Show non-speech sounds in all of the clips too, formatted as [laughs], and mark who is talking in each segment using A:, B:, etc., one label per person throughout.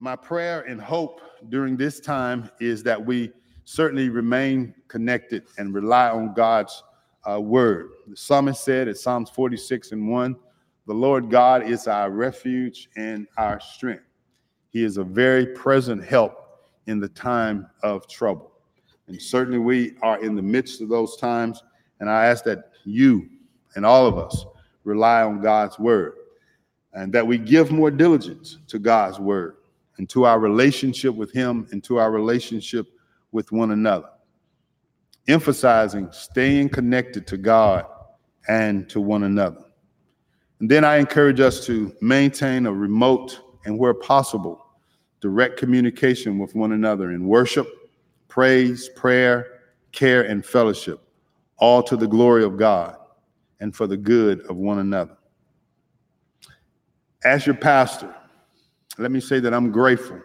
A: My prayer and hope during this time is that we certainly remain connected and rely on God's uh, word. The psalmist said at Psalms 46 and 1 The Lord God is our refuge and our strength. He is a very present help in the time of trouble. And certainly we are in the midst of those times. And I ask that you and all of us rely on God's word and that we give more diligence to God's word and to our relationship with Him and to our relationship with one another. Emphasizing staying connected to God and to one another. And then I encourage us to maintain a remote and, where possible, direct communication with one another in worship, praise, prayer, care, and fellowship, all to the glory of God and for the good of one another. As your pastor, let me say that I'm grateful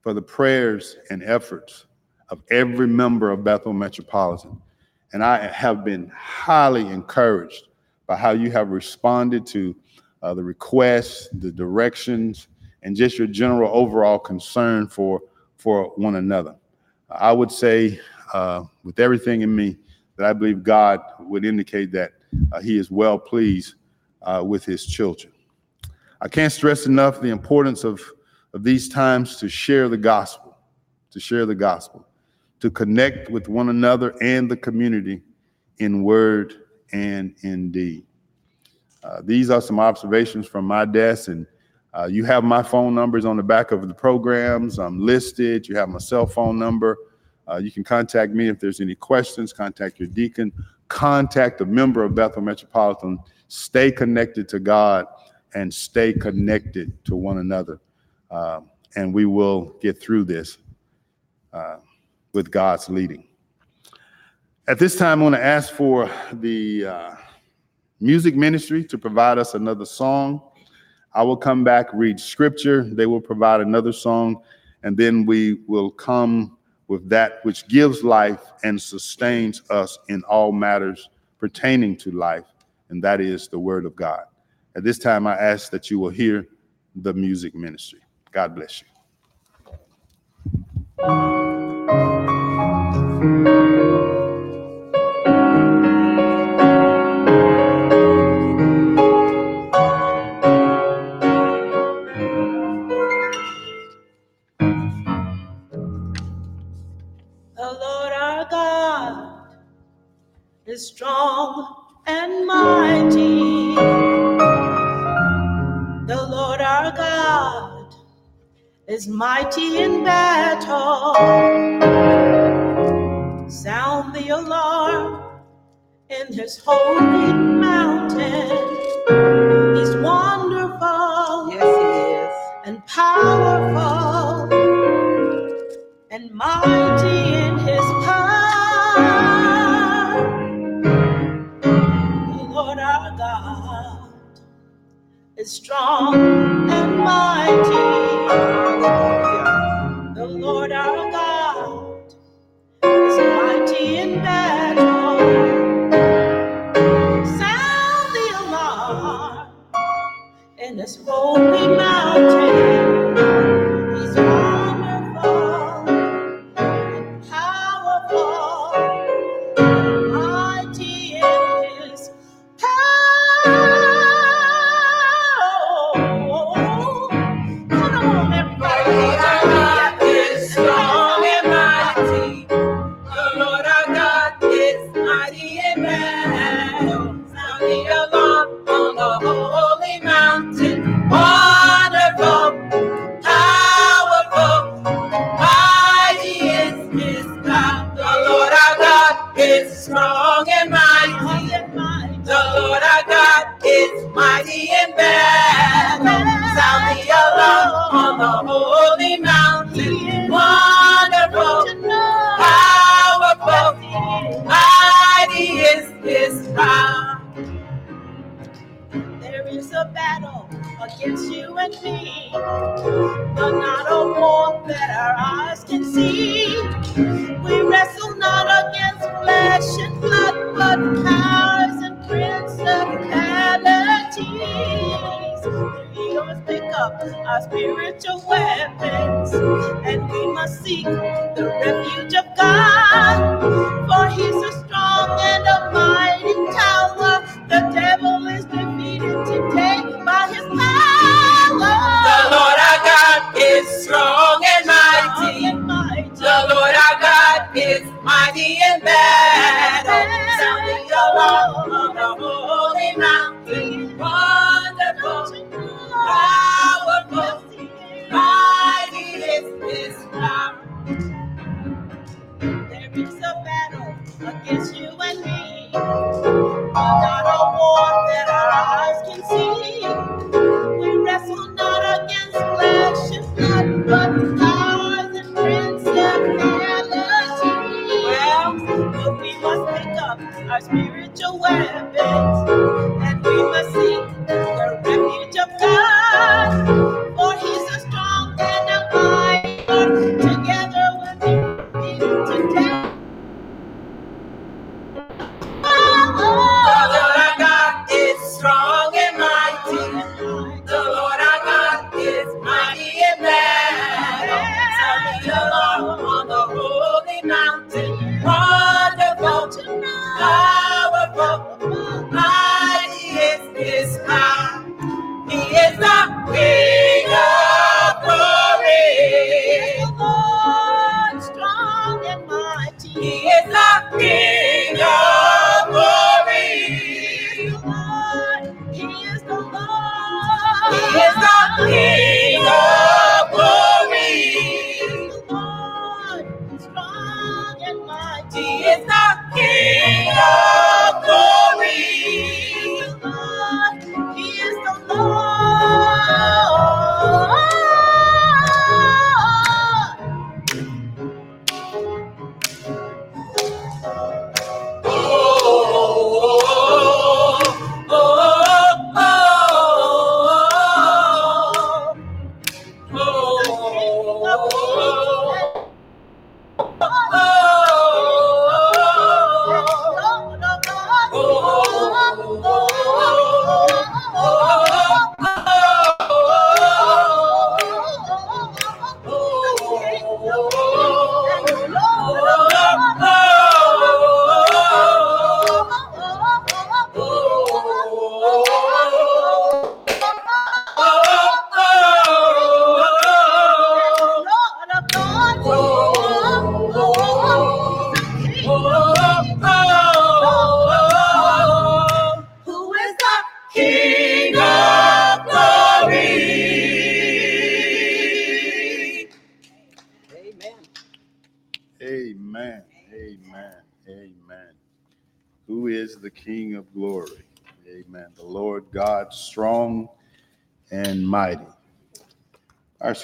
A: for the prayers and efforts of every member of Bethel Metropolitan. And I have been highly encouraged by how you have responded to uh, the requests, the directions, and just your general overall concern for, for one another. I would say, uh, with everything in me, that I believe God would indicate that uh, He is well pleased uh, with His children. I can't stress enough the importance of, of these times to share the gospel, to share the gospel, to connect with one another and the community in word and in deed. Uh, these are some observations from my desk, and uh, you have my phone numbers on the back of the programs. I'm listed. You have my cell phone number. Uh, you can contact me if there's any questions. Contact your deacon. Contact a member of Bethel Metropolitan. Stay connected to God and stay connected to one another. Uh, and we will get through this uh, with God's leading. At this time, I want to ask for the uh, music ministry to provide us another song. I will come back, read scripture. They will provide another song, and then we will come with that which gives life and sustains us in all matters pertaining to life, and that is the Word of God. At this time, I ask that you will hear the music ministry. God bless you.
B: The Lord our God is strong and mighty. Is mighty in battle. Sound the alarm in his holy mountain. He's wonderful.
C: Yes, he is.
B: And powerful and mighty in his power. The Lord our God is strong and mighty. And we must seek the refuge of God. For he's a
C: Lord.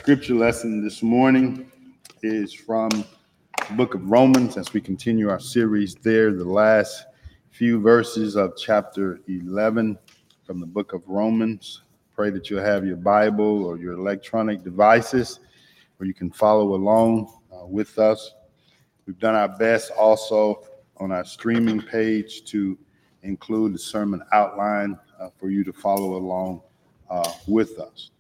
A: Scripture lesson this morning is from the book of Romans as we continue our series there, the last few verses of chapter 11 from the book of Romans. Pray that you'll have your Bible or your electronic devices where you can follow along uh, with us. We've done our best also on our streaming page to include the sermon outline uh, for you to follow along uh, with us.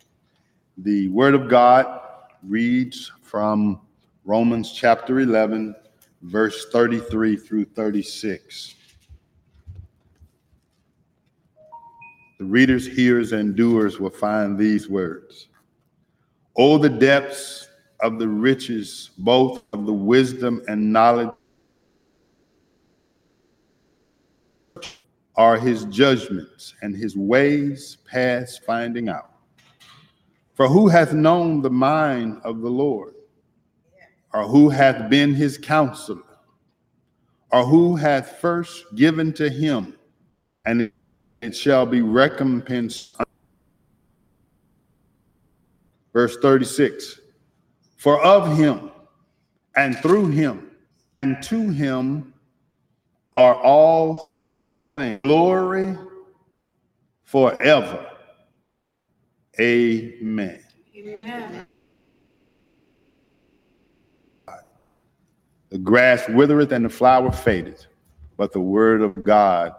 A: The Word of God reads from Romans chapter 11, verse 33 through 36. The readers, hearers, and doers will find these words. Oh, the depths of the riches, both of the wisdom and knowledge are his judgments and his ways past finding out. For who hath known the mind of the Lord? Or who hath been his counselor? Or who hath first given to him, and it- shall be recompensed. Verse 36 For of him, and through him, and to him are all things. Glory forever. Amen. The grass withereth and the flower fadeth, but the word of God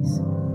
A: peace.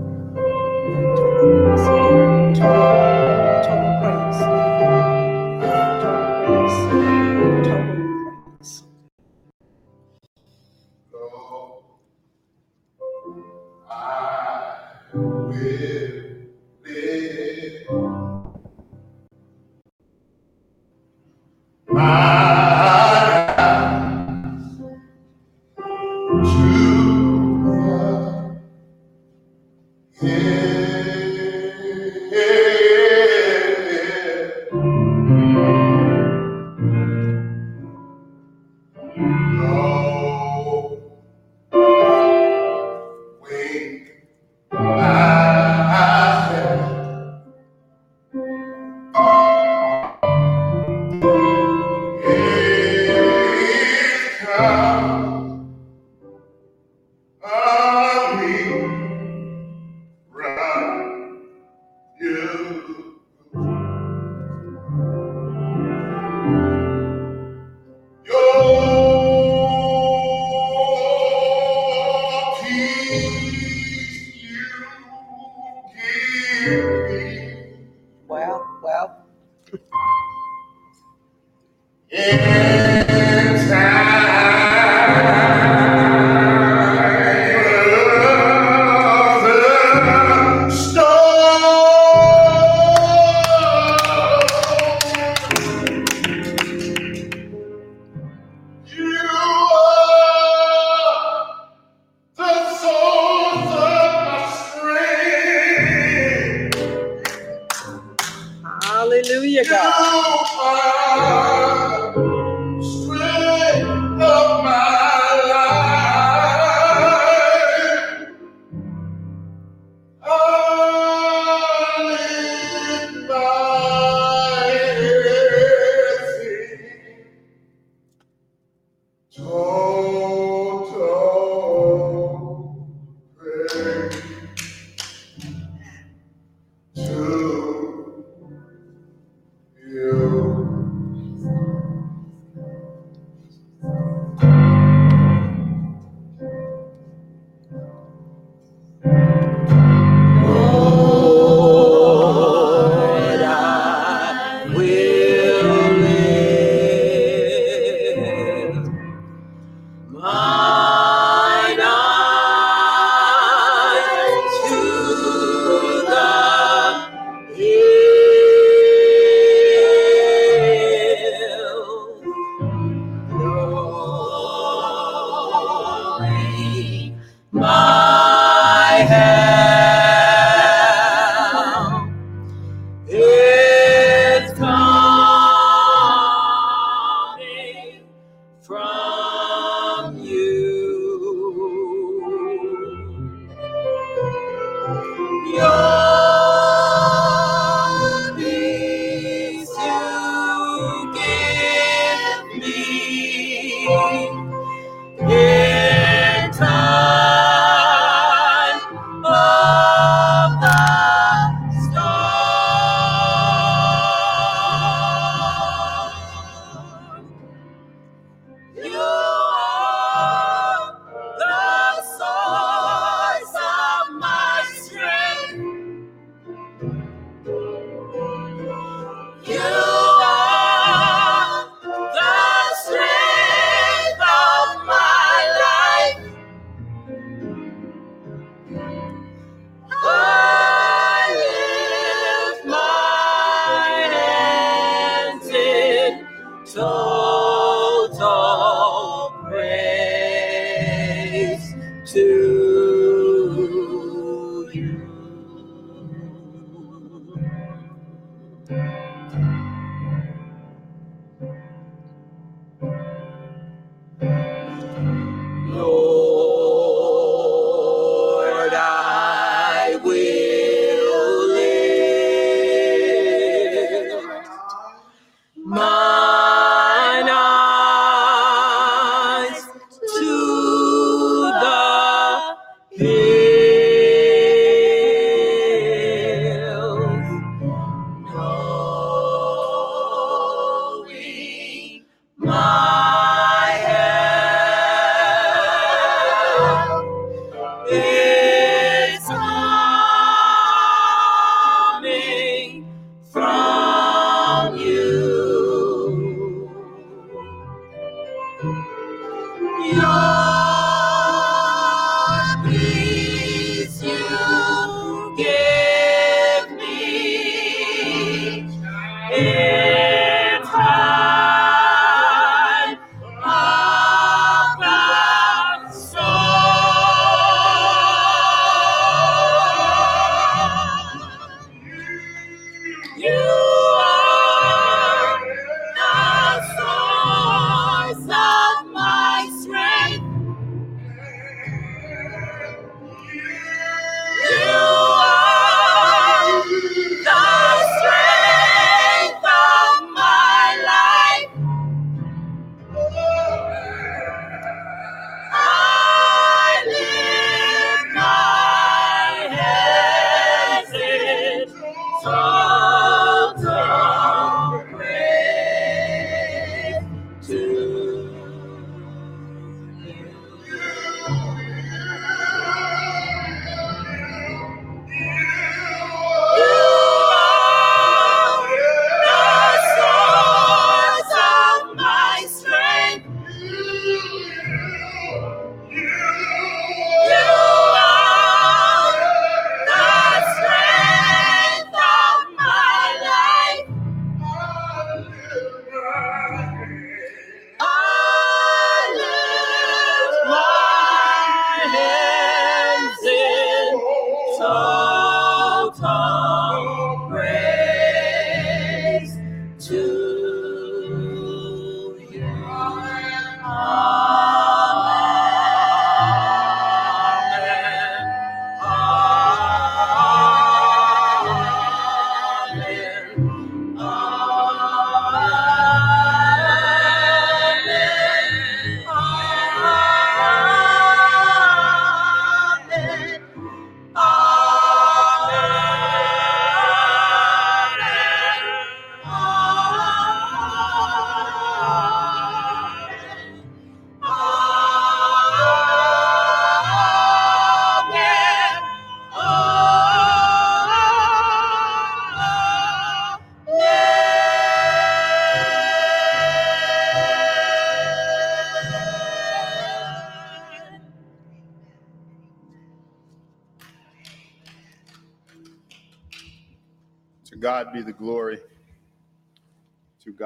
C: From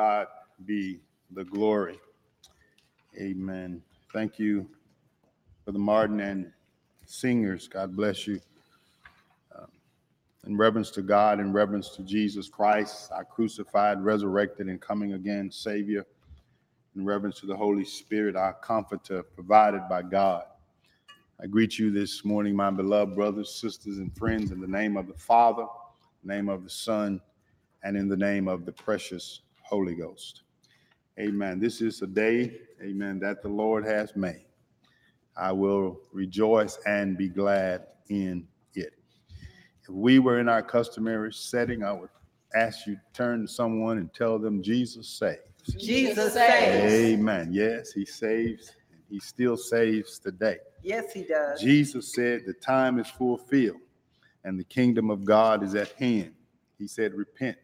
A: God be the glory. Amen. Thank you for the Martin and singers. God bless you. Um, in reverence to God, in reverence to Jesus Christ, our crucified, resurrected, and coming again Savior, in reverence to the Holy Spirit, our comforter provided by God. I greet you this morning, my beloved brothers, sisters, and friends, in the name of the Father, name of the Son, and in the name of the precious Holy Ghost. Amen. This is a day, amen, that the Lord has made. I will rejoice and be glad in it. If we were in our customary setting, I would ask you to turn to someone and tell them Jesus saves.
C: Jesus saves.
A: Amen. Yes, he saves. and He still saves today.
C: Yes, he does.
A: Jesus said, The time is fulfilled and the kingdom of God is at hand. He said, Repent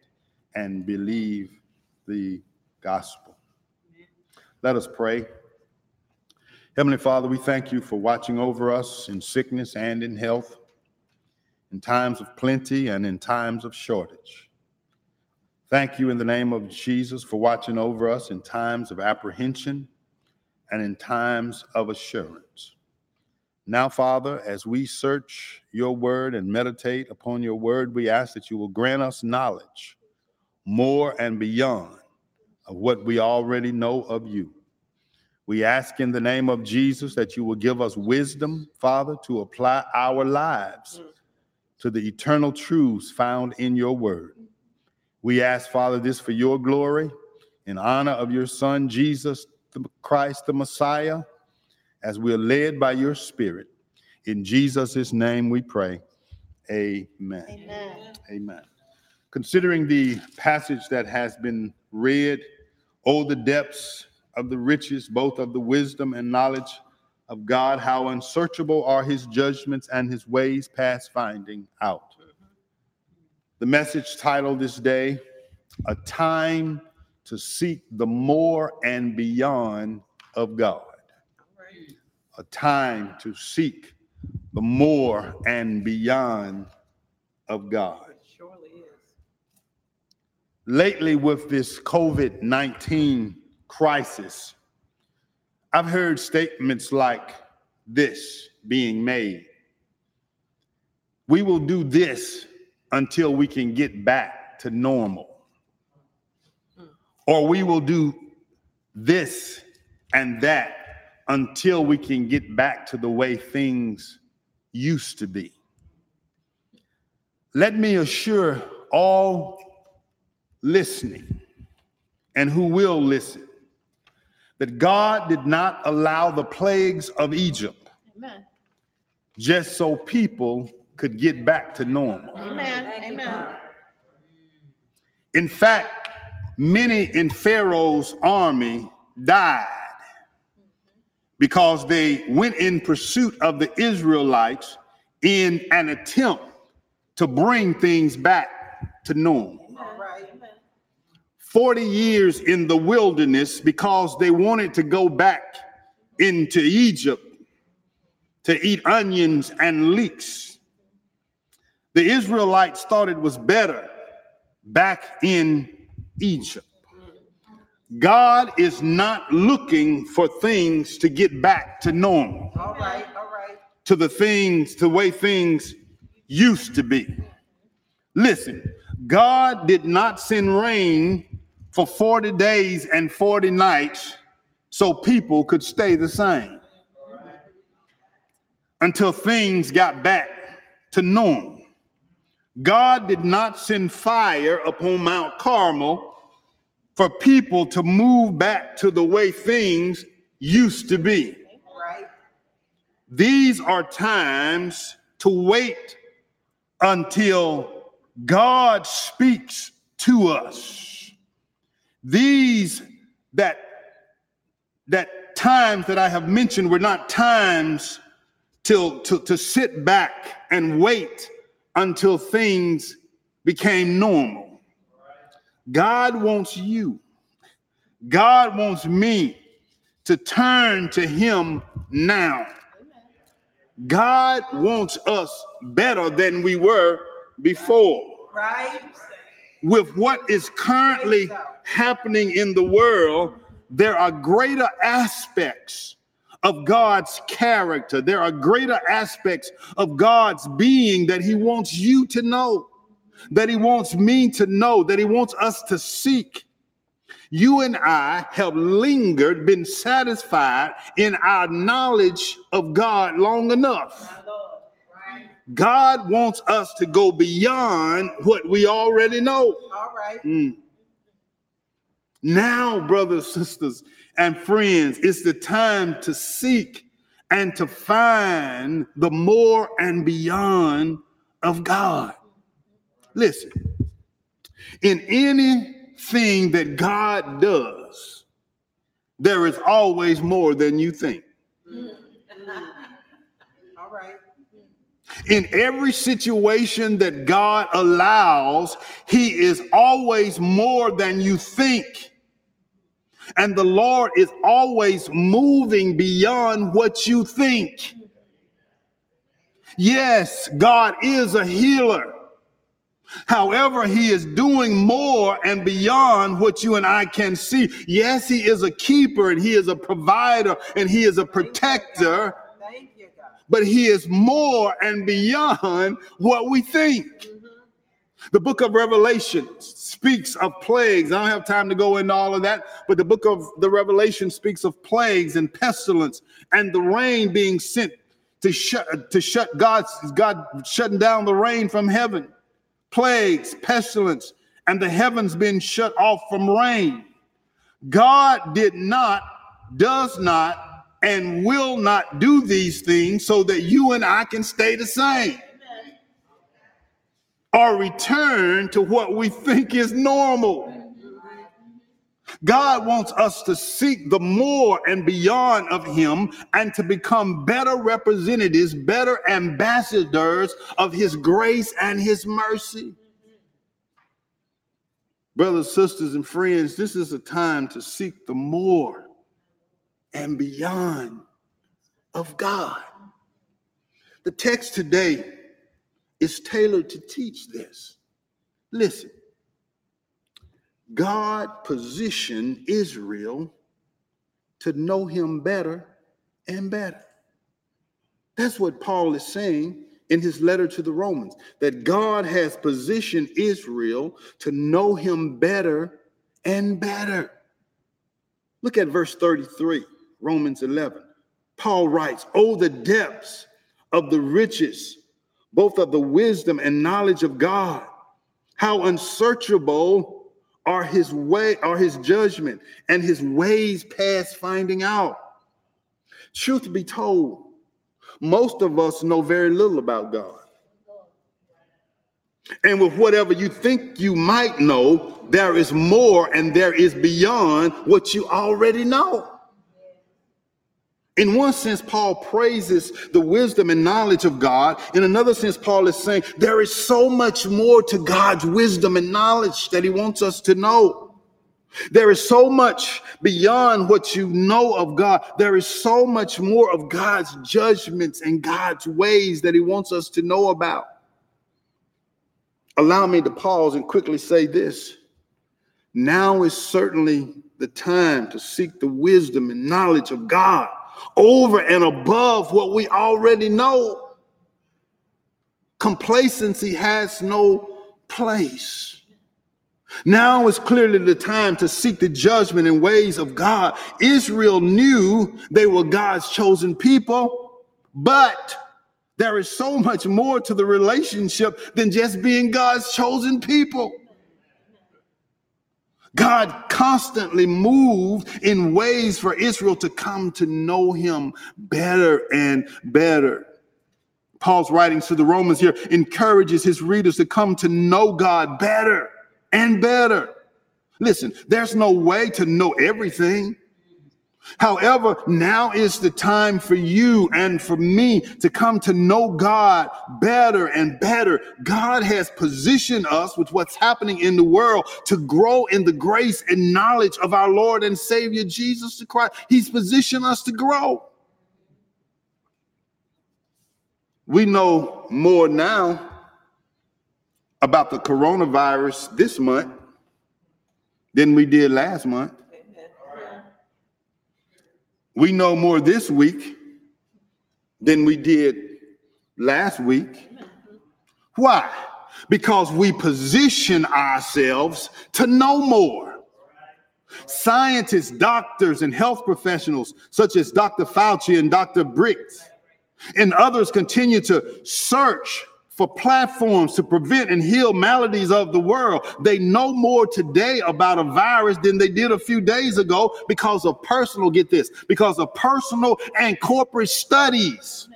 A: and believe the gospel. Let us pray. Heavenly Father, we thank you for watching over us in sickness and in health, in times of plenty and in times of shortage. Thank you in the name of Jesus for watching over us in times of apprehension and in times of assurance. Now, Father, as we search your word and meditate upon your word, we ask that you will grant us knowledge more and beyond of what we already know of you. We ask in the name of Jesus that you will give us wisdom, Father, to apply our lives to the eternal truths found in your word. We ask, Father, this for your glory, in honor of your Son, Jesus the Christ, the Messiah, as we are led by your Spirit. In Jesus' name we pray. Amen.
B: Amen.
A: Amen. Considering the passage that has been read, oh, the depths of the riches, both of the wisdom and knowledge of God, how unsearchable are his judgments and his ways past finding out. The message titled this day, A Time to Seek the More and Beyond of God. A time to seek the more and beyond of God. Lately with this COVID 19 crisis, I've heard statements like this being made We will do this until we can get back to normal. Or we will do this and that until we can get back to the way things used to be. Let me assure all listening and who will listen that God did not allow the plagues of Egypt
B: Amen.
A: just so people could get back to normal.
B: Amen. Amen.
A: In fact, many in Pharaoh's army died because they went in pursuit of the Israelites in an attempt to bring things back to normal.
C: All right.
A: 40 years in the wilderness because they wanted to go back into Egypt to eat onions and leeks. The Israelites thought it was better back in Egypt. God is not looking for things to get back to normal,
C: All right. All right.
A: to the things, to the way things used to be. Listen, God did not send rain for 40 days and 40 nights so people could stay the same until things got back to normal. God did not send fire upon Mount Carmel for people to move back to the way things used to be. These are times to wait until God speaks to us. These that that times that I have mentioned were not times till to, to sit back and wait until things became normal. God wants you. God wants me to turn to him now. God wants us better than we were before.
C: Right.
A: With what is currently happening in the world, there are greater aspects of God's character. There are greater aspects of God's being that He wants you to know, that He wants me to know, that He wants us to seek. You and I have lingered, been satisfied in our knowledge of God long enough. God wants us to go beyond what we already know.
C: All right.
A: Mm. Now, brothers, sisters, and friends, it's the time to seek and to find the more and beyond of God. Listen, in anything that God does, there is always more than you think.
C: All right.
A: In every situation that God allows, He is always more than you think. And the Lord is always moving beyond what you think. Yes, God is a healer. However, he is doing more and beyond what you and I can see. Yes, he is a keeper and he is a provider and he is a protector. But he is more and beyond what we think. Mm-hmm. The book of Revelation speaks of plagues. I don't have time to go into all of that, but the book of the Revelation speaks of plagues and pestilence and the rain being sent to shut to shut God's God shutting down the rain from heaven. Plagues, pestilence, and the heavens being shut off from rain. God did not, does not, and will not do these things so that you and I can stay the same or return to what we think is normal. God wants us to seek the more and beyond of Him and to become better representatives, better ambassadors of His grace and His mercy. Brothers, sisters, and friends, this is a time to seek the more and beyond of God. The text today is tailored to teach this. Listen, God positioned Israel to know him better and better. That's what Paul is saying in his letter to the Romans that God has positioned Israel to know him better and better. Look at verse 33, Romans 11. Paul writes, Oh, the depths of the riches, both of the wisdom and knowledge of God. How unsearchable are his way, are his judgment, and his ways past finding out. Truth be told, most of us know very little about God. And with whatever you think you might know, there is more and there is beyond what you already know. In one sense, Paul praises the wisdom and knowledge of God. In another sense, Paul is saying there is so much more to God's wisdom and knowledge that he wants us to know. There is so much beyond what you know of God. There is so much more of God's judgments and God's ways that he wants us to know about. Allow me to pause and quickly say this. Now is certainly the time to seek the wisdom and knowledge of God over and above what we already know. Complacency has no place. Now is clearly the time to seek the judgment and ways of God. Israel knew they were God's chosen people, but there is so much more to the relationship than just being God's chosen people. God constantly moved in ways for Israel to come to know him better and better. Paul's writings to the Romans here encourages his readers to come to know God better and better. Listen, there's no way to know everything. However, now is the time for you and for me to come to know God better and better. God has positioned us with what's happening in the world to grow in the grace and knowledge of our Lord and Savior Jesus Christ. He's positioned us to grow. We know more now about the coronavirus this month than we did last month. We know more this week than we did last week. Why? Because we position ourselves to know more. Scientists, doctors, and health professionals, such as Dr. Fauci and Dr. Birx, and others continue to search for platforms to prevent and heal maladies of the world. They know more today about a virus than they did a few days ago because of personal, get this, because of personal and corporate studies.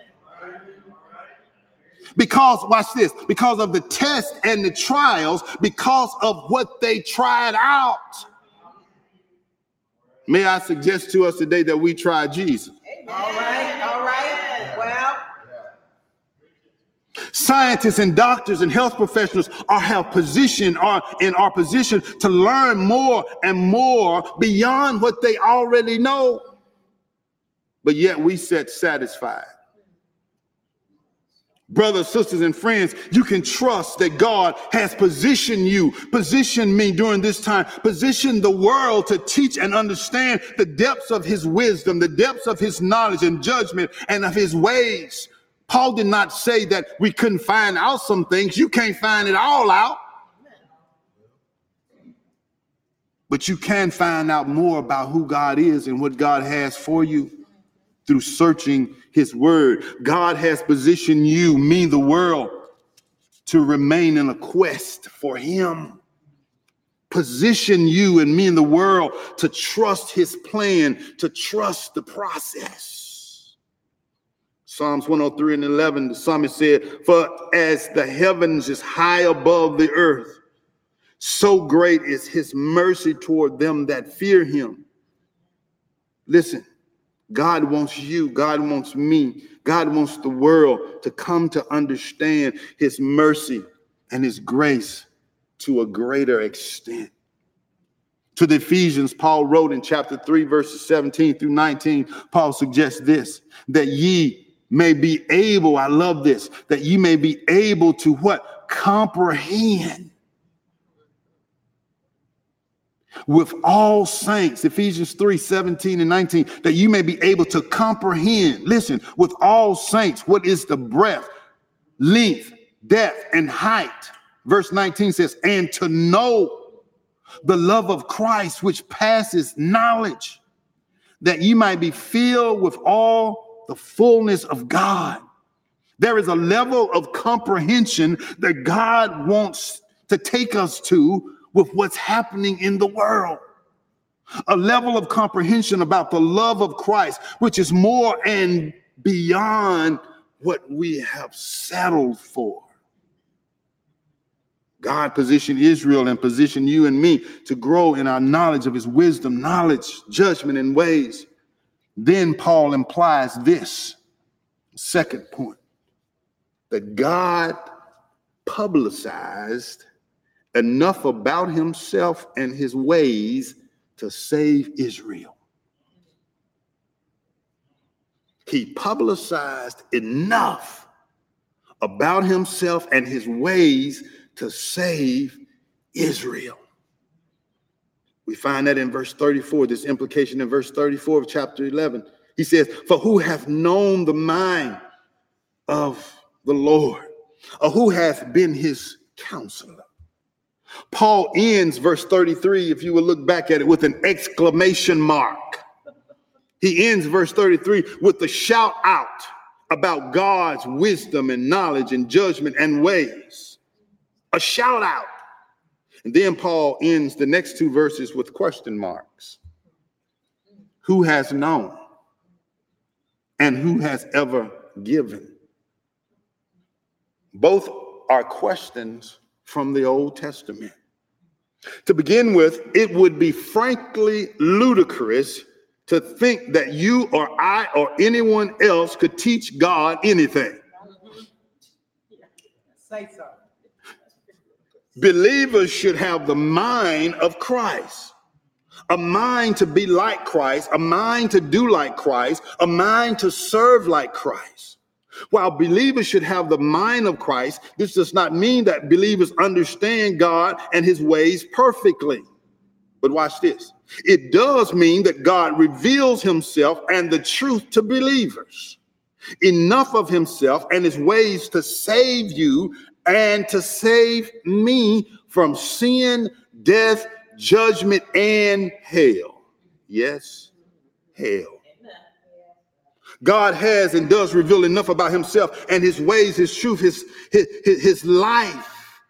A: Because, watch this, because of the tests and the trials, because of what they tried out. May I suggest to us today that we try Jesus?
C: All right, all right.
A: Scientists and doctors and health professionals are have position are in our position to learn more and more beyond what they already know. But yet we sit satisfied. Brothers, sisters, and friends, you can trust that God has positioned you, positioned me during this time, positioned the world to teach and understand the depths of his wisdom, the depths of his knowledge and judgment, and of his ways. Paul did not say that we couldn't find out some things. You can't find it all out. But you can find out more about who God is and what God has for you through searching his word. God has positioned you, me, the world, to remain in a quest for him. Position you and me in the world to trust his plan, to trust the process. Psalms 103 and 11, the psalmist said, For as the heavens is high above the earth, so great is his mercy toward them that fear him. Listen, God wants you, God wants me, God wants the world to come to understand his mercy and his grace to a greater extent. To the Ephesians, Paul wrote in chapter 3, verses 17 through 19, Paul suggests this that ye may be able, I love this, that ye may be able to what? Comprehend with all saints, Ephesians 3 17 and 19, that you may be able to comprehend, listen, with all saints, what is the breadth, length, depth, and height. Verse 19 says, and to know the love of Christ, which passes knowledge, that you might be filled with all the fullness of God. There is a level of comprehension that God wants to take us to with what's happening in the world. A level of comprehension about the love of Christ, which is more and beyond what we have settled for. God positioned Israel and positioned you and me to grow in our knowledge of his wisdom, knowledge, judgment, and ways. Then Paul implies this second point that God publicized enough about himself and his ways to save Israel. He publicized enough about himself and his ways to save Israel. We find that in verse 34, this implication in verse 34 of chapter 11. He says, For who hath known the mind of the Lord, or who hath been his counselor? Paul ends verse 33, if you will look back at it, with an exclamation mark. He ends verse 33 with the shout out about God's wisdom and knowledge and judgment and ways. A shout out. And then Paul ends the next two verses with question marks. Who has known? And who has ever given? Both are questions from the Old Testament. To begin with, it would be frankly ludicrous to think that you or I or anyone else could teach God anything.
C: say so.
A: Believers should have the mind of Christ, a mind to be like Christ, a mind to do like Christ, a mind to serve like Christ. While believers should have the mind of Christ, this does not mean that believers understand God and his ways perfectly. But watch this it does mean that God reveals himself and the truth to believers, enough of himself and his ways to save you and to save me from sin, death, judgment, and hell. Yes, hell. God has and does reveal enough about himself and his ways, his truth, his, his, his life,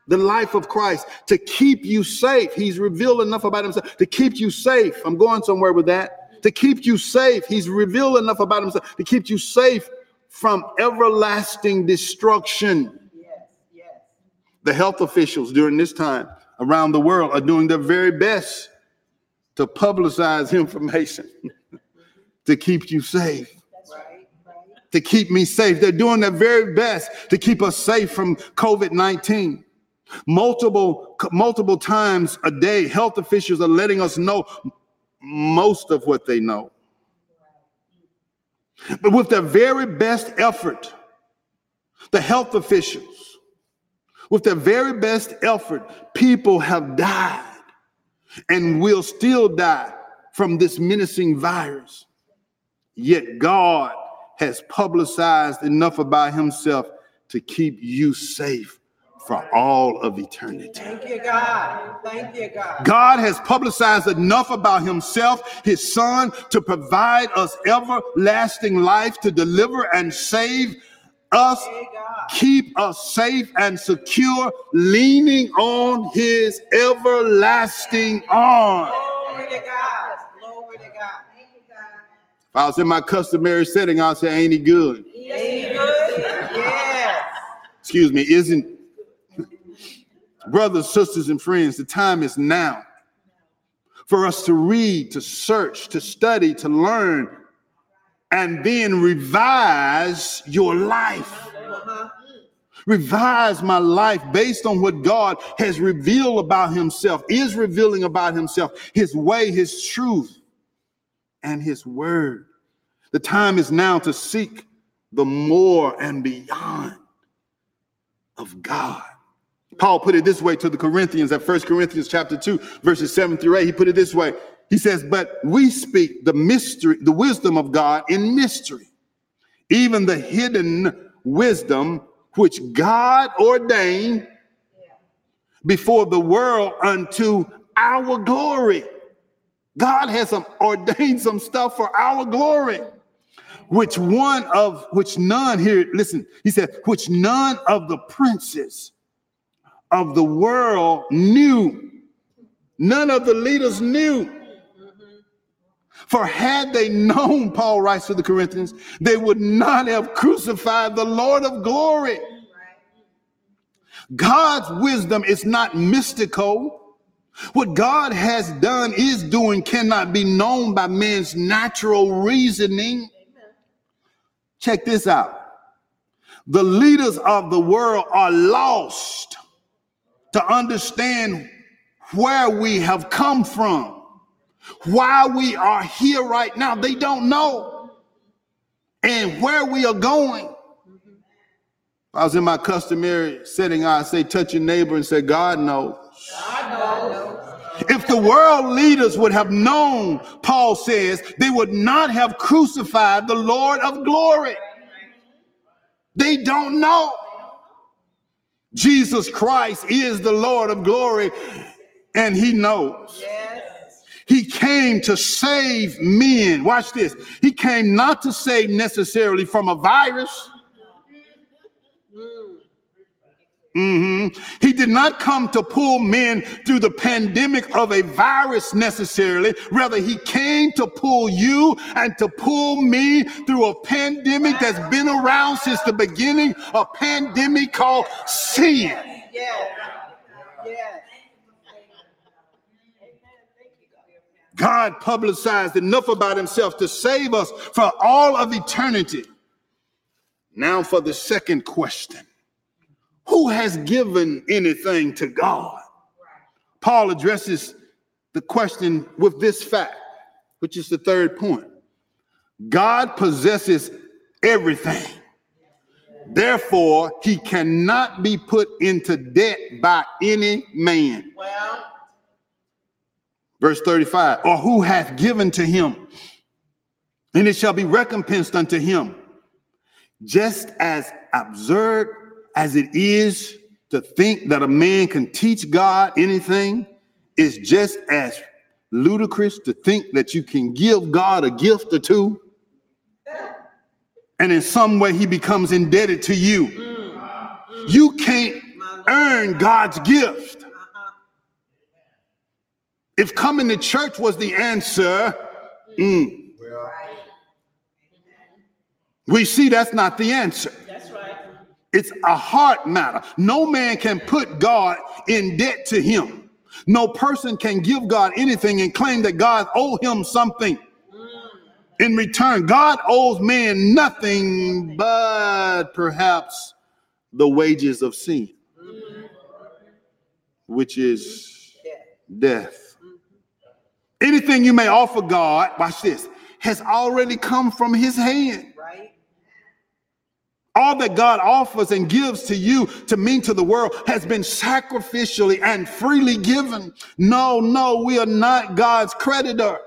A: the life of Christ to keep you safe. He's revealed enough about himself to keep you safe. I'm going somewhere with that. To keep you safe. He's revealed enough about himself to keep you safe from everlasting destruction. The health officials during this time around the world are doing their very best to publicize information [laughs] to keep you safe to keep me safe. They're doing their very best to keep us safe from COVID 19. Multiple, multiple times a day, health officials are letting us know most of what they know. But with their very best effort, the health officials, with their very best effort, people have died and will still die from this menacing virus. Yet God has publicized enough about himself to keep you safe for all of eternity.
C: Thank you, God. Thank you, God.
A: God has publicized enough about himself, his son, to provide us everlasting life, to deliver and save us, keep us safe and secure, leaning on his everlasting arm.
C: Glory to God. Glory to God.
A: If I was in my customary setting, I'd say, ain't he good?
C: Ain't he good? Yes.
A: Excuse me, isn't brothers, sisters, and friends, the time is now for us to read, to search, to study, to learn, and then revise your life. Revise my life based on what God has revealed about Himself, is revealing about Himself, His way, His truth and his word. The time is now to seek the more and beyond of God. Paul put it this way to the Corinthians at 1 Corinthians chapter 2, verses 7 through 8. He put it this way. He says, But we speak the mystery, the wisdom of God in mystery, even the hidden wisdom which God ordained before the world unto our glory God has some, ordained some stuff for our glory, which one of which none here, listen, he said, which none of the princes of the world knew. None of the leaders knew. For had they known, Paul writes to the Corinthians, they would not have crucified the Lord of glory. God's wisdom is not mystical. What God has done, is doing, cannot be known by man's natural reasoning. Check this out. The leaders of the world are lost to understand where we have come from, why we are here right now. They don't know. And where we are going. I was in my customary setting, I say, touch your neighbor and say, God knows. If the world leaders would have known, Paul says, they would not have crucified the Lord of glory. They don't know. Jesus Christ is the Lord of glory, and he knows. He came to save men. Watch this. He came not to save necessarily from a virus. Mm-hmm. He did not come to pull men through the pandemic of a virus necessarily. Rather, he came to pull you and to pull me through a pandemic that's been around since the beginning, a pandemic called sin. Yeah. Yeah. God publicized enough about himself to save us for all of eternity. Now, for the second question who has given anything to God? Paul addresses the question with this fact, which is the third point God possesses everything Therefore, he cannot be put into debt by any man.
C: Well,
A: Verse 35, or who hath given to him, and it shall be recompensed unto him. Just as absurd as it is to think that a man can teach God anything, is just as ludicrous to think that you can give God a gift or two, and in some way he becomes indebted to you. Mm. Mm. You can't earn God's gift. If coming to church was the answer, mm, we see that's not the answer.
C: that's right.
A: It's a heart matter. No man can put God in debt to him. No person can give God anything and claim that God owe him something in return. God owes man nothing but perhaps the wages of sin, which is death. Anything you may offer God, watch this, has already come from his hand.
C: Right?
A: All that God offers and gives to you to mean to the world has been sacrificially and freely given. No, no, we are not God's creditor.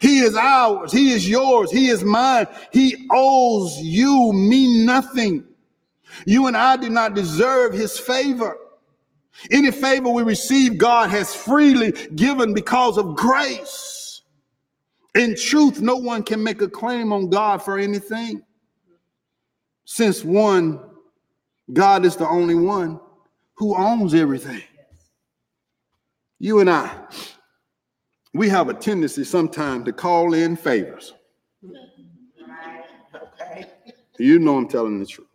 A: He is ours. He is yours. He is mine. He owes you, me nothing. You and I do not deserve his favor. Any favor we receive, God has freely given because of grace. In truth, no one can make a claim on God for anything. Since one, God is the only one who owns everything. You and I, we have a tendency sometimes to call in favors.
C: Okay.
A: You know I'm telling the truth.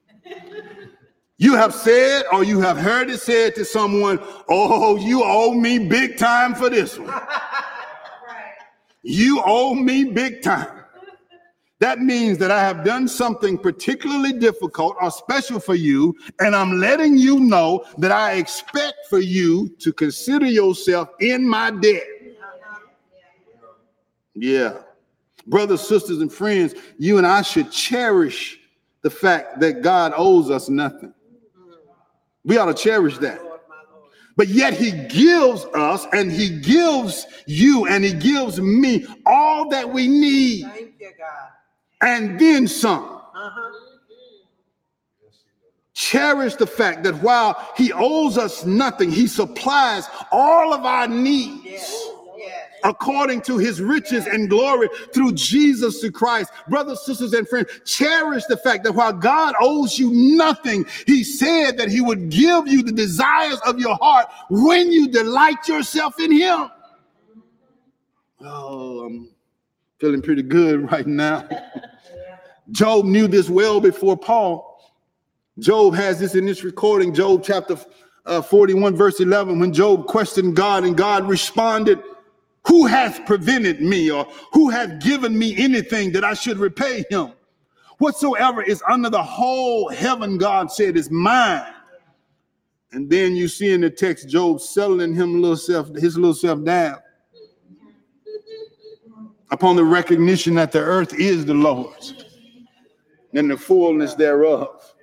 A: You have said or you have heard it said to someone, Oh, you owe me big time for this one. You owe me big time. That means that I have done something particularly difficult or special for you, and I'm letting you know that I expect for you to consider yourself in my debt. Yeah. Brothers, sisters, and friends, you and I should cherish the fact that God owes us nothing. We ought to cherish that.
C: Lord, my Lord.
A: But yet he gives us and he gives you and he gives me all that we need
C: Thank you, God.
A: and then some.
C: Uh-huh.
A: Cherish the fact that while he owes us nothing, he supplies all of our needs. According to his riches and glory through Jesus the Christ. Brothers, sisters, and friends, cherish the fact that while God owes you nothing, he said that he would give you the desires of your heart when you delight yourself in him. Oh, I'm feeling pretty good right now. [laughs] Job knew this well before Paul. Job has this in this recording, Job chapter uh, 41, verse 11, when Job questioned God and God responded, Who hath prevented me or who hath given me anything that I should repay him? Whatsoever is under the whole heaven, God said, is mine. And then you see in the text Job settling him little self, his little self down upon the recognition that the earth is the Lord's and the fullness thereof.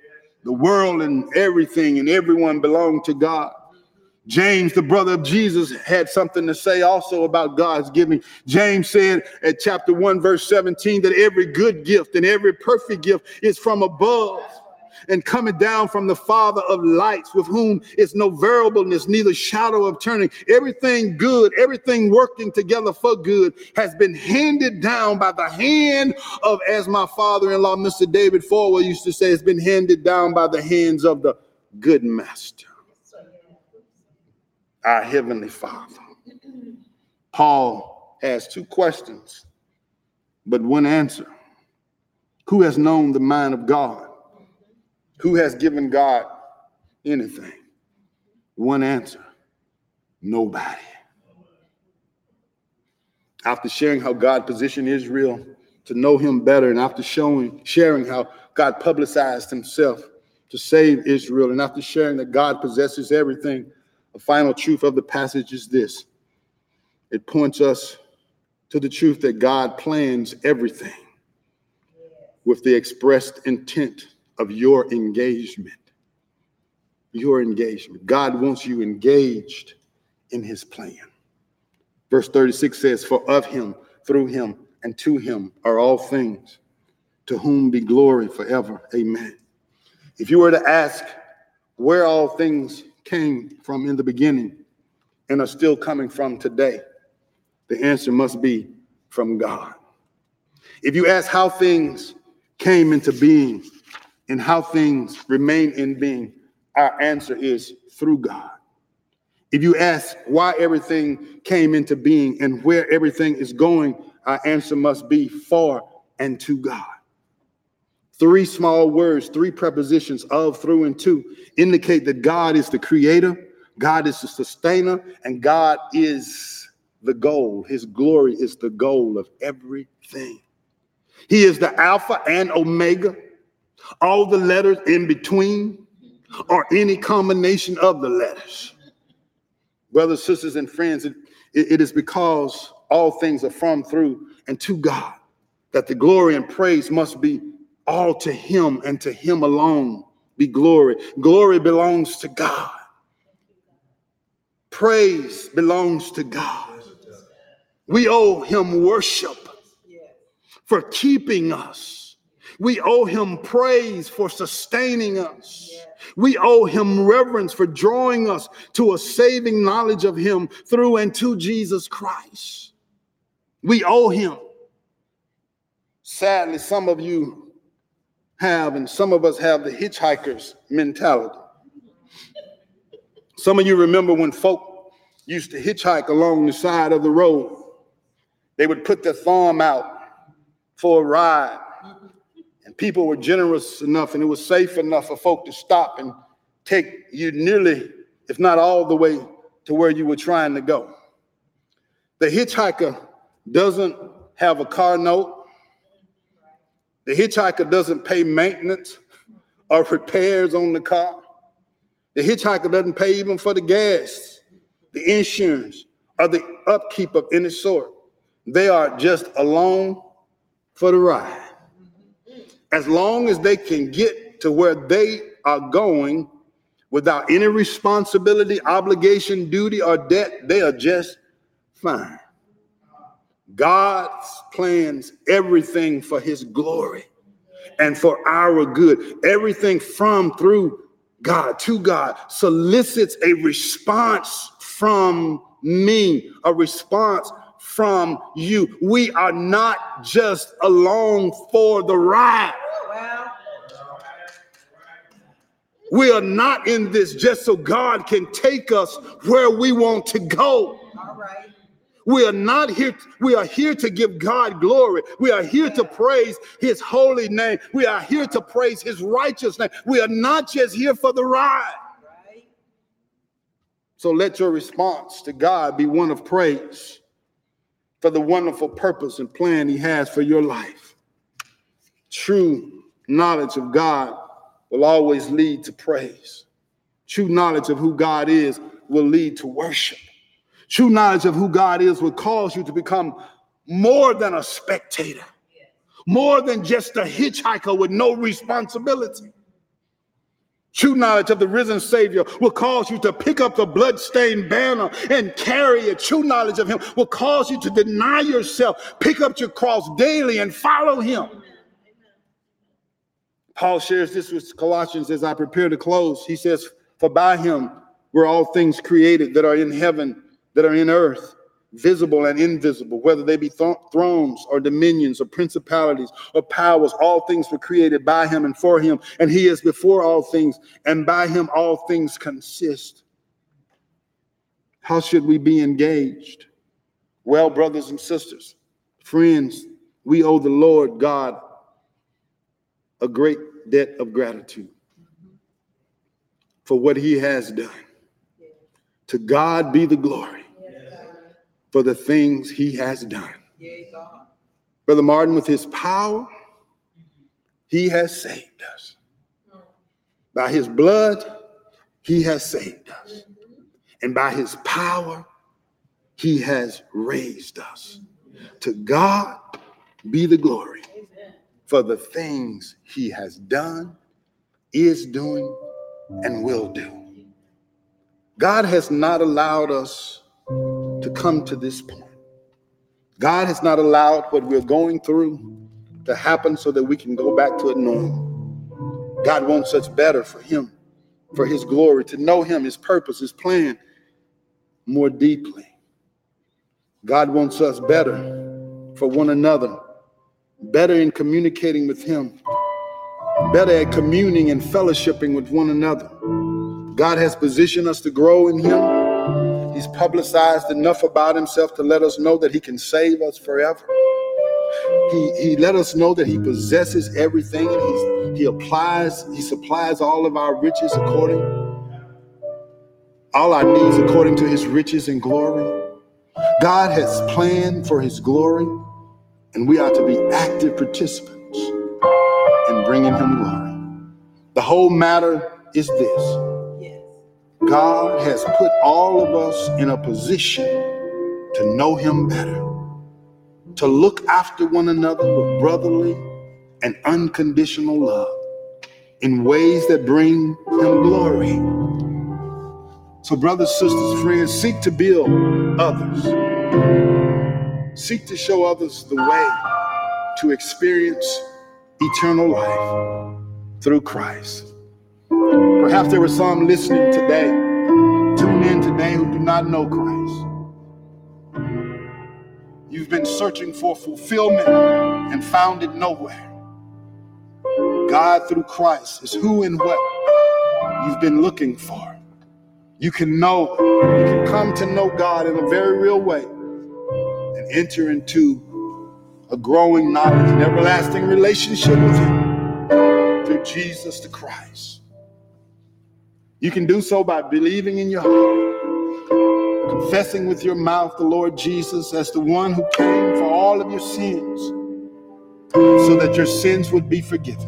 A: The world and everything and everyone belong to God. James, the brother of Jesus, had something to say also about God's giving. James said at chapter 1, verse 17, that every good gift and every perfect gift is from above and coming down from the Father of lights, with whom is no variableness, neither shadow of turning. Everything good, everything working together for good, has been handed down by the hand of, as my father in law, Mr. David Forward, used to say, it's been handed down by the hands of the good master, our heavenly Father. Paul has two questions, but one answer. Who has known the mind of God? Who has given God anything? One answer nobody. After sharing how God positioned Israel to know him better, and after showing, sharing how God publicized himself to save Israel, and after sharing that God possesses everything, the final truth of the passage is this it points us to the truth that God plans everything with the expressed intent of your engagement. Your engagement. God wants you engaged in his plan. Verse 36 says, For of him, through him, and to him are all things, to whom be glory forever. Amen. If you were to ask where all things came from in the beginning and are still coming from today, the answer must be from God. If you ask how things came into being and how things remain in being, our answer is through God. If you ask why everything came into being and where everything is going, our answer must be for and to God. Three small words, three prepositions of, through, and to indicate that God is the creator, God is the sustainer, and God is the goal. His glory is the goal of everything. He is the Alpha and Omega, all the letters in between, or any combination of the letters. Brothers, sisters, and friends, it, it is because all things are from, through, and to God that the glory and praise must be all to Him and to Him alone be glory. Glory belongs to God, praise belongs to God. We owe Him worship for keeping us. We owe him praise for sustaining us. We owe him reverence for drawing us to a saving knowledge of him through and to Jesus Christ. We owe him. Sadly, some of you have, and some of us have the hitchhiker's mentality. Some of you remember when folk used to hitchhike along the side of the road, they would put their thumb out for a ride. And people were generous enough and it was safe enough for folk to stop and take you nearly, if not all the way to where you were trying to go. The hitchhiker doesn't have a car note. The hitchhiker doesn't pay maintenance or repairs on the car. The hitchhiker doesn't pay even for the gas, the insurance, or the upkeep of any sort. They are just along for the ride. As long as they can get to where they are going without any responsibility, obligation, duty, or debt, they are just fine. God plans everything for his glory and for our good. Everything from, through God, to God, solicits a response from me, a response from you. We are not just along for the ride. We are not in this just so God can take us where we want to go. We are not here, we are here to give God glory. We are here to praise his holy name. We are here to praise his righteous name. We are not just here for the ride. So let your response to God be one of praise for the wonderful purpose and plan he has for your life. True knowledge of God will always lead to praise. True knowledge of who God is will lead to worship. True knowledge of who God is will cause you to become more than a spectator, more than just a hitchhiker with no responsibility. True knowledge of the risen Savior will cause you to pick up the bloodstained banner and carry it. True knowledge of Him will cause you to deny yourself, pick up your cross daily, and follow Him. Paul shares this with Colossians as I prepare to close. He says, For by Him were all things created that are in heaven, that are in earth visible and invisible, whether they be th- thrones or dominions or principalities or powers, all things were created by him and for him, and he is before all things, and by him all things consist. How should we be engaged? Well, brothers and sisters, friends, we owe the Lord God a great debt of gratitude for what he has done. To God be the glory for the things he has done. Brother Martin, with his power, he has saved us. By his blood, he has saved us. And by his power, he has raised us. To God be the glory for the things he has done is doing, and will do. God has not allowed us to come to this point. God has not allowed what we're going through to happen so that we can go back to a normal. God wants us better for Him, for His glory, to know Him, His purpose, His plan more deeply. God wants us better for one another, better in communicating with Him, better at communing and fellowshipping with one another. God has positioned us to grow in Him. He's publicized enough about Himself to let us know that He can save us forever. He, he let us know that He possesses everything and he's, He applies, He supplies all of our riches according, all our needs according to His riches and glory. God has planned for His glory, and we are to be active participants in bringing Him glory. The whole matter is this God has put all of us in a position to know Him better, to look after one another with brotherly and unconditional love in ways that bring Him glory. So, brothers, sisters, friends, seek to build others, seek to show others the way to experience eternal life through Christ. Perhaps there were some listening today, tune in today, who do not know Christ. You've been searching for fulfillment and found it nowhere. God, through Christ, is who and what you've been looking for. You can know, you can come to know God in a very real way and enter into a growing knowledge and everlasting relationship with Him through Jesus the Christ. You can do so by believing in your heart, confessing with your mouth the Lord Jesus as the one who came for all of your sins so that your sins would be forgiven.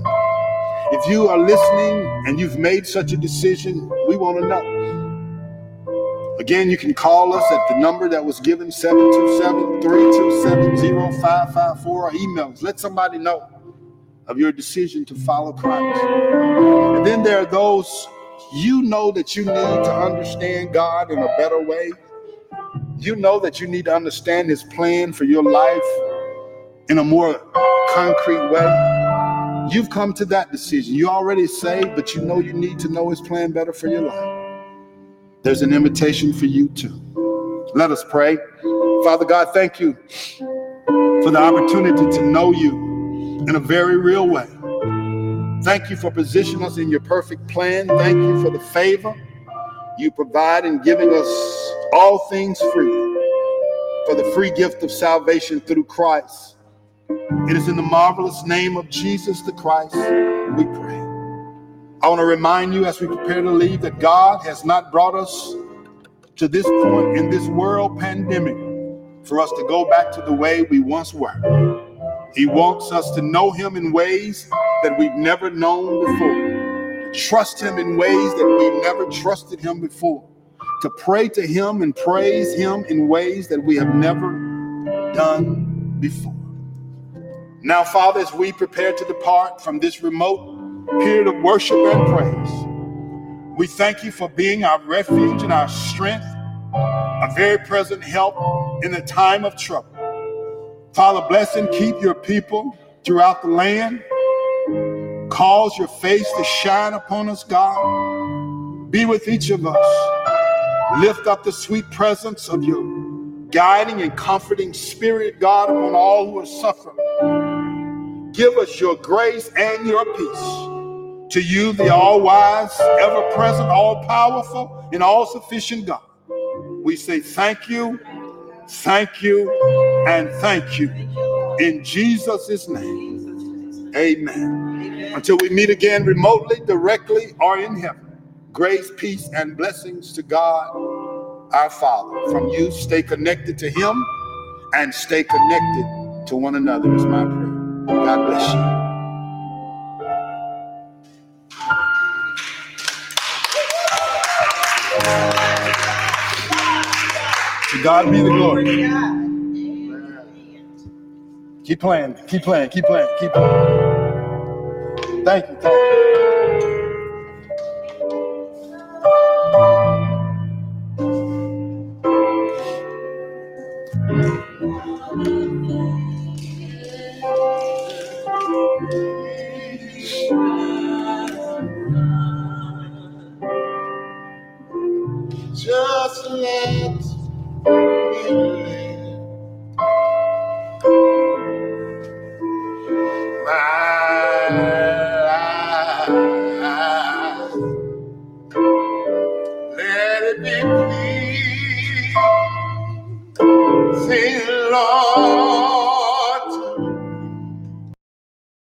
A: If you are listening and you've made such a decision, we want to know. Again, you can call us at the number that was given 727 327 0554 or email us. Let somebody know of your decision to follow Christ. And then there are those you know that you need to understand God in a better way. You know that you need to understand His plan for your life in a more concrete way. You've come to that decision. You already saved, but you know you need to know His plan better for your life. There's an invitation for you too. Let us pray. Father God, thank you for the opportunity to know you in a very real way. Thank you for positioning us in your perfect plan. Thank you for the favor you provide in giving us all things free for the free gift of salvation through Christ. It is in the marvelous name of Jesus the Christ we pray. I want to remind you as we prepare to leave that God has not brought us to this point in this world pandemic for us to go back to the way we once were. He wants us to know Him in ways that we've never known before, to trust Him in ways that we've never trusted Him before, to pray to Him and praise Him in ways that we have never done before. Now, Father, as we prepare to depart from this remote period of worship and praise, we thank you for being our refuge and our strength, a very present help in the time of trouble. Father, bless and keep your people throughout the land. Cause your face to shine upon us, God. Be with each of us. Lift up the sweet presence of your guiding and comforting spirit, God, upon all who are suffering. Give us your grace and your peace. To you, the all wise, ever present, all powerful, and all sufficient God, we say thank you Thank you and thank you. In Jesus' name, amen. Until we meet again remotely, directly, or in heaven, grace, peace, and blessings to God our Father. From you, stay connected to Him and stay connected to one another, is my prayer. God bless you. To God be the glory. Keep playing, keep playing, keep playing, keep playing. Thank you, thank you.